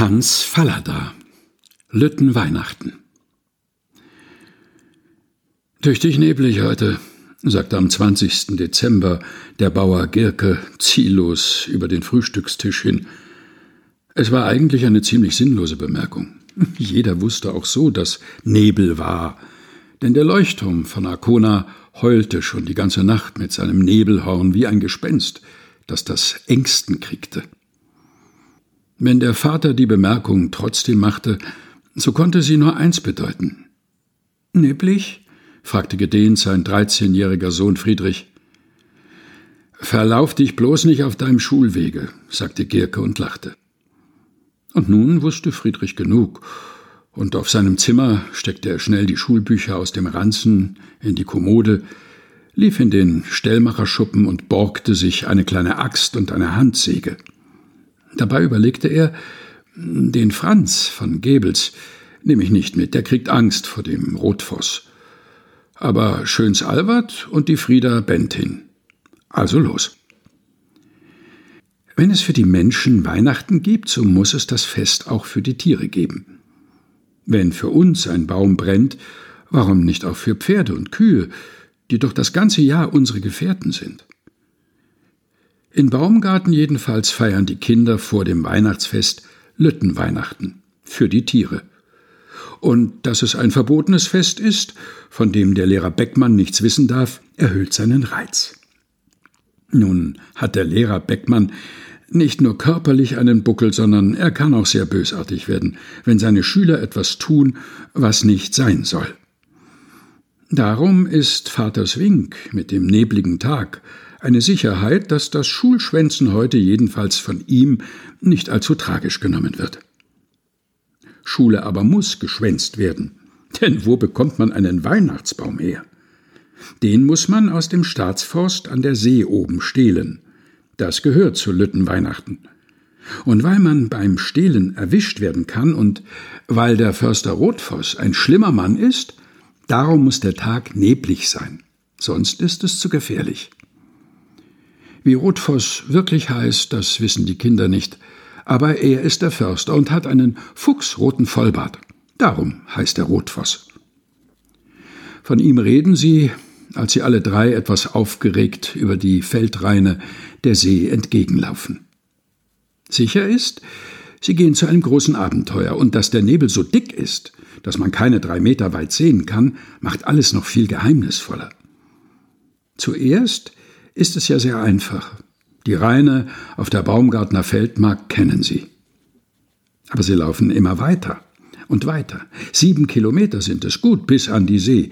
Hans Fallada Lütten Weihnachten Tüchtig neblig heute, sagte am 20. Dezember der Bauer Girke ziellos über den Frühstückstisch hin. Es war eigentlich eine ziemlich sinnlose Bemerkung. Jeder wusste auch so, dass Nebel war, denn der Leuchtturm von Arkona heulte schon die ganze Nacht mit seinem Nebelhorn wie ein Gespenst, das das Ängsten kriegte. Wenn der Vater die Bemerkung trotzdem machte, so konnte sie nur eins bedeuten. Neblig? fragte gedehnt sein dreizehnjähriger Sohn Friedrich. Verlauf dich bloß nicht auf deinem Schulwege, sagte Gierke und lachte. Und nun wusste Friedrich genug, und auf seinem Zimmer steckte er schnell die Schulbücher aus dem Ranzen in die Kommode, lief in den Stellmacherschuppen und borgte sich eine kleine Axt und eine Handsäge. Dabei überlegte er, den Franz von Gebels nehme ich nicht mit, der kriegt Angst vor dem Rotfoss. Aber Schöns Albert und die Frieda Bentin. Also los. Wenn es für die Menschen Weihnachten gibt, so muss es das Fest auch für die Tiere geben. Wenn für uns ein Baum brennt, warum nicht auch für Pferde und Kühe, die doch das ganze Jahr unsere Gefährten sind? In Baumgarten jedenfalls feiern die Kinder vor dem Weihnachtsfest Lüttenweihnachten für die Tiere. Und dass es ein verbotenes Fest ist, von dem der Lehrer Beckmann nichts wissen darf, erhöht seinen Reiz. Nun hat der Lehrer Beckmann nicht nur körperlich einen Buckel, sondern er kann auch sehr bösartig werden, wenn seine Schüler etwas tun, was nicht sein soll. Darum ist Vaters Wink mit dem nebligen Tag eine Sicherheit, dass das Schulschwänzen heute jedenfalls von ihm nicht allzu tragisch genommen wird. Schule aber muss geschwänzt werden, denn wo bekommt man einen Weihnachtsbaum her? Den muss man aus dem Staatsforst an der See oben stehlen. Das gehört zu Lüttenweihnachten. Und weil man beim Stehlen erwischt werden kann und weil der Förster Rotfoss ein schlimmer Mann ist, darum muss der Tag neblig sein. Sonst ist es zu gefährlich. Wie Rotfoss wirklich heißt, das wissen die Kinder nicht, aber er ist der Förster und hat einen fuchsroten Vollbart. Darum heißt er Rotfoss. Von ihm reden sie, als sie alle drei etwas aufgeregt über die Feldreine der See entgegenlaufen. Sicher ist, sie gehen zu einem großen Abenteuer, und dass der Nebel so dick ist, dass man keine drei Meter weit sehen kann, macht alles noch viel geheimnisvoller. Zuerst ist es ja sehr einfach. Die Reine auf der Baumgartner Feldmark kennen Sie. Aber sie laufen immer weiter und weiter. Sieben Kilometer sind es gut bis an die See.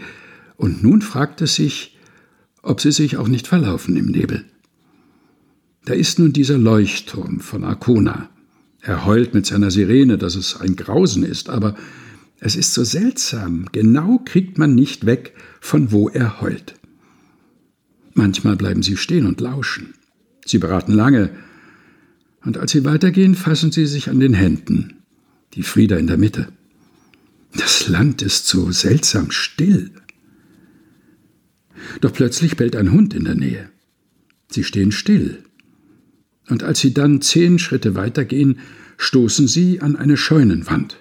Und nun fragt es sich, ob sie sich auch nicht verlaufen im Nebel. Da ist nun dieser Leuchtturm von Arkona. Er heult mit seiner Sirene, dass es ein Grausen ist, aber es ist so seltsam. Genau kriegt man nicht weg, von wo er heult. Manchmal bleiben sie stehen und lauschen. Sie beraten lange, und als sie weitergehen, fassen sie sich an den Händen, die Frieda in der Mitte. Das Land ist so seltsam still. Doch plötzlich bellt ein Hund in der Nähe. Sie stehen still. Und als sie dann zehn Schritte weitergehen, stoßen sie an eine Scheunenwand.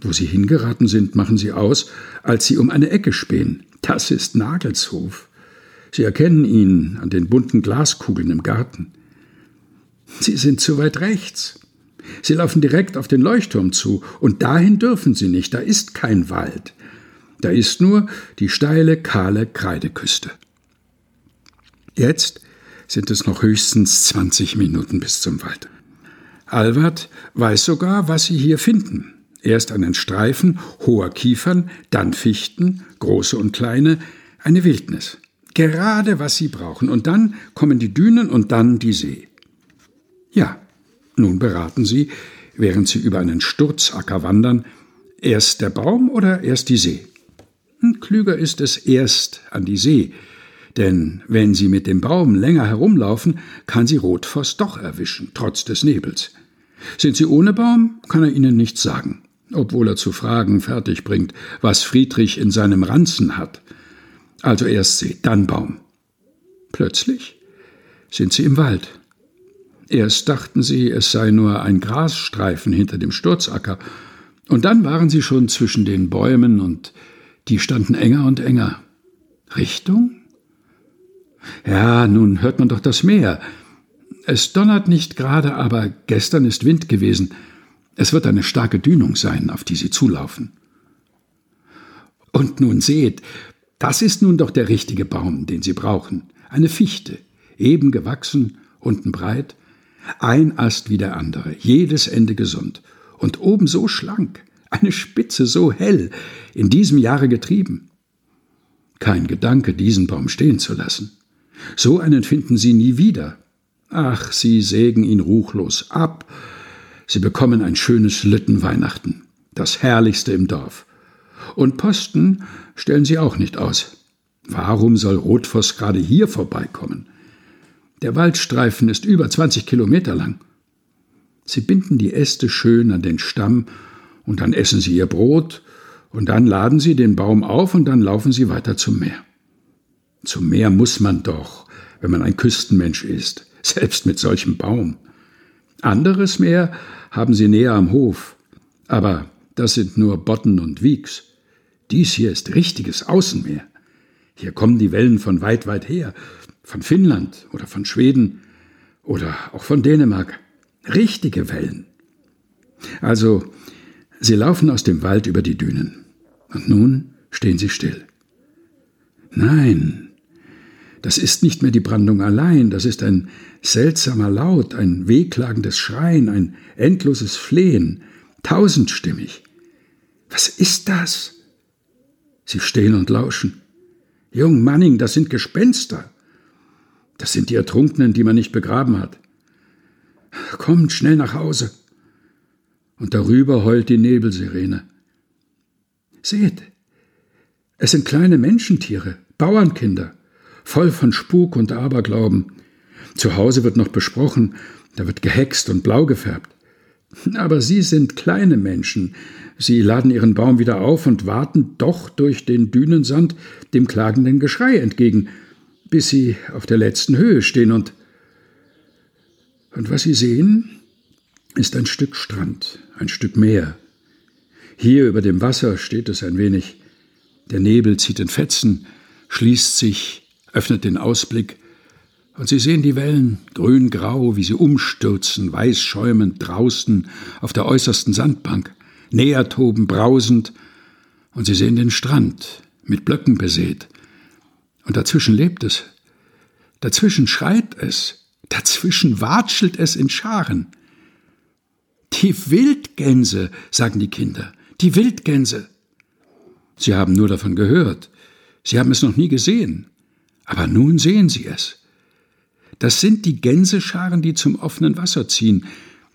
Wo sie hingeraten sind, machen sie aus, als sie um eine Ecke spähen. Das ist Nagelshof. Sie erkennen ihn an den bunten Glaskugeln im Garten. Sie sind zu weit rechts. Sie laufen direkt auf den Leuchtturm zu, und dahin dürfen sie nicht, da ist kein Wald. Da ist nur die steile, kahle Kreideküste. Jetzt sind es noch höchstens 20 Minuten bis zum Wald. Albert weiß sogar, was sie hier finden. Erst einen Streifen hoher Kiefern, dann Fichten, große und kleine, eine Wildnis gerade was sie brauchen. Und dann kommen die Dünen und dann die See. Ja, nun beraten sie, während sie über einen Sturzacker wandern, erst der Baum oder erst die See. Hm, klüger ist es erst an die See, denn wenn sie mit dem Baum länger herumlaufen, kann sie Rotfoss doch erwischen, trotz des Nebels. Sind sie ohne Baum, kann er ihnen nichts sagen, obwohl er zu Fragen fertig bringt, was Friedrich in seinem Ranzen hat. Also erst See, dann Baum. Plötzlich sind sie im Wald. Erst dachten sie, es sei nur ein Grasstreifen hinter dem Sturzacker, und dann waren sie schon zwischen den Bäumen und die standen enger und enger. Richtung? Ja, nun hört man doch das Meer. Es donnert nicht gerade, aber gestern ist Wind gewesen. Es wird eine starke Dünung sein, auf die sie zulaufen. Und nun seht, das ist nun doch der richtige Baum, den Sie brauchen. Eine Fichte, eben gewachsen, unten breit, ein Ast wie der andere, jedes Ende gesund und oben so schlank, eine Spitze so hell, in diesem Jahre getrieben. Kein Gedanke, diesen Baum stehen zu lassen. So einen finden Sie nie wieder. Ach, Sie sägen ihn ruchlos ab. Sie bekommen ein schönes Lüttenweihnachten, das herrlichste im Dorf. Und Posten stellen Sie auch nicht aus. Warum soll Rotfoss gerade hier vorbeikommen? Der Waldstreifen ist über 20 Kilometer lang. Sie binden die Äste schön an den Stamm und dann essen Sie Ihr Brot und dann laden Sie den Baum auf und dann laufen Sie weiter zum Meer. Zum Meer muss man doch, wenn man ein Küstenmensch ist, selbst mit solchem Baum. Anderes Meer haben Sie näher am Hof, aber das sind nur Botten und Wieks. Dies hier ist richtiges Außenmeer. Hier kommen die Wellen von weit, weit her, von Finnland oder von Schweden oder auch von Dänemark. Richtige Wellen. Also, sie laufen aus dem Wald über die Dünen. Und nun stehen sie still. Nein, das ist nicht mehr die Brandung allein, das ist ein seltsamer Laut, ein wehklagendes Schreien, ein endloses Flehen, tausendstimmig. Was ist das? Sie stehen und lauschen. Jung Manning, das sind Gespenster. Das sind die Ertrunkenen, die man nicht begraben hat. Kommt schnell nach Hause. Und darüber heult die Nebelsirene. Seht, es sind kleine Menschentiere, Bauernkinder, voll von Spuk und Aberglauben. Zu Hause wird noch besprochen, da wird gehext und blau gefärbt. Aber sie sind kleine Menschen. Sie laden ihren Baum wieder auf und warten doch durch den Dünensand dem klagenden Geschrei entgegen, bis sie auf der letzten Höhe stehen und und was sie sehen, ist ein Stück Strand, ein Stück Meer. Hier über dem Wasser steht es ein wenig. Der Nebel zieht in Fetzen, schließt sich, öffnet den Ausblick, und sie sehen die Wellen, grün-grau, wie sie umstürzen, weiß schäumend draußen auf der äußersten Sandbank, näher toben, brausend, und sie sehen den Strand, mit Blöcken besät. Und dazwischen lebt es. Dazwischen schreit es. Dazwischen watschelt es in Scharen. Die Wildgänse, sagen die Kinder, die Wildgänse. Sie haben nur davon gehört. Sie haben es noch nie gesehen. Aber nun sehen sie es. Das sind die Gänsescharen, die zum offenen Wasser ziehen,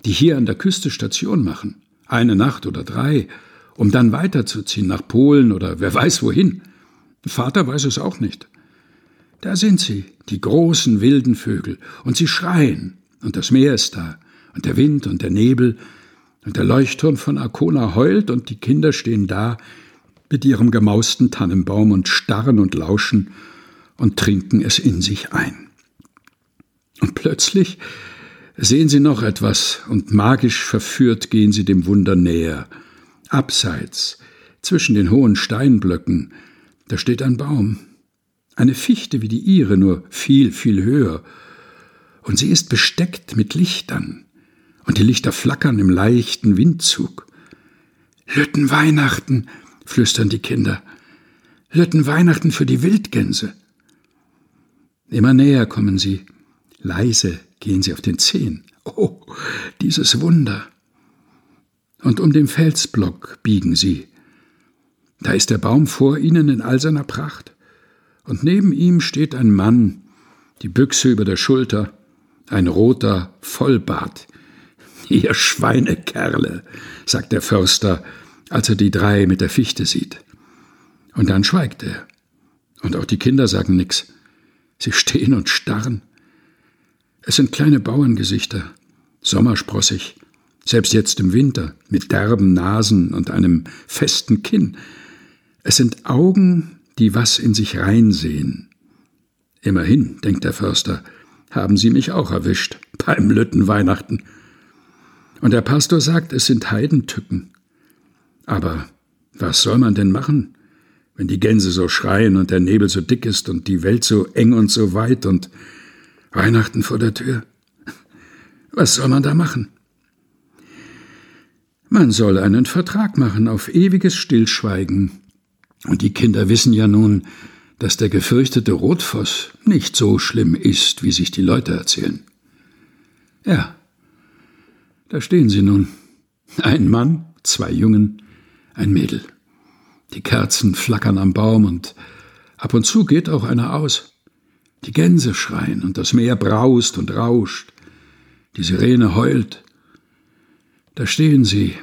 die hier an der Küste Station machen, eine Nacht oder drei, um dann weiterzuziehen nach Polen oder wer weiß wohin. Vater weiß es auch nicht. Da sind sie, die großen wilden Vögel, und sie schreien, und das Meer ist da, und der Wind und der Nebel, und der Leuchtturm von Arkona heult, und die Kinder stehen da mit ihrem gemausten Tannenbaum und starren und lauschen und trinken es in sich ein. Und plötzlich sehen sie noch etwas, und magisch verführt gehen sie dem Wunder näher. Abseits, zwischen den hohen Steinblöcken, da steht ein Baum, eine Fichte wie die ihre, nur viel, viel höher, und sie ist besteckt mit Lichtern, und die Lichter flackern im leichten Windzug. Lüttenweihnachten, flüstern die Kinder. Lüttenweihnachten für die Wildgänse. Immer näher kommen sie, Leise gehen sie auf den Zehen. Oh, dieses Wunder! Und um den Felsblock biegen sie. Da ist der Baum vor ihnen in all seiner Pracht. Und neben ihm steht ein Mann, die Büchse über der Schulter, ein roter Vollbart. Ihr Schweinekerle, sagt der Förster, als er die drei mit der Fichte sieht. Und dann schweigt er. Und auch die Kinder sagen nix. Sie stehen und starren. Es sind kleine Bauerngesichter, sommersprossig, selbst jetzt im Winter, mit derben Nasen und einem festen Kinn. Es sind Augen, die was in sich reinsehen. Immerhin, denkt der Förster, haben Sie mich auch erwischt beim Lüttenweihnachten. Und der Pastor sagt, es sind Heidentücken. Aber was soll man denn machen, wenn die Gänse so schreien und der Nebel so dick ist und die Welt so eng und so weit und Weihnachten vor der Tür? Was soll man da machen? Man soll einen Vertrag machen auf ewiges Stillschweigen. Und die Kinder wissen ja nun, dass der gefürchtete Rotfoss nicht so schlimm ist, wie sich die Leute erzählen. Ja, da stehen sie nun. Ein Mann, zwei Jungen, ein Mädel. Die Kerzen flackern am Baum und ab und zu geht auch einer aus. Die Gänse schreien und das Meer braust und rauscht. Die Sirene heult. Da stehen sie.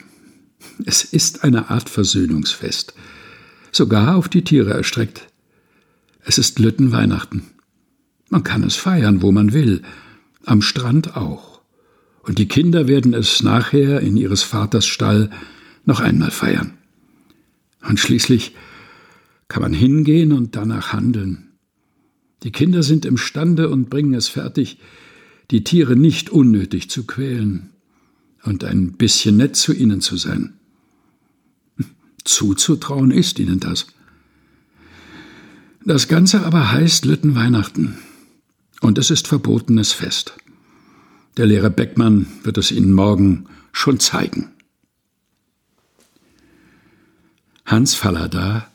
Es ist eine Art Versöhnungsfest, sogar auf die Tiere erstreckt. Es ist Lüttenweihnachten. Man kann es feiern, wo man will, am Strand auch. Und die Kinder werden es nachher in ihres Vaters Stall noch einmal feiern. Und schließlich kann man hingehen und danach handeln. Die Kinder sind imstande und bringen es fertig, die Tiere nicht unnötig zu quälen und ein bisschen nett zu ihnen zu sein. Zuzutrauen ist ihnen das. Das Ganze aber heißt Lüttenweihnachten. Und es ist verbotenes Fest. Der Lehrer Beckmann wird es Ihnen morgen schon zeigen. Hans Fallada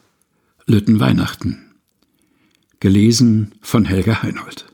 Lüttenweihnachten. Gelesen von Helga Heinold.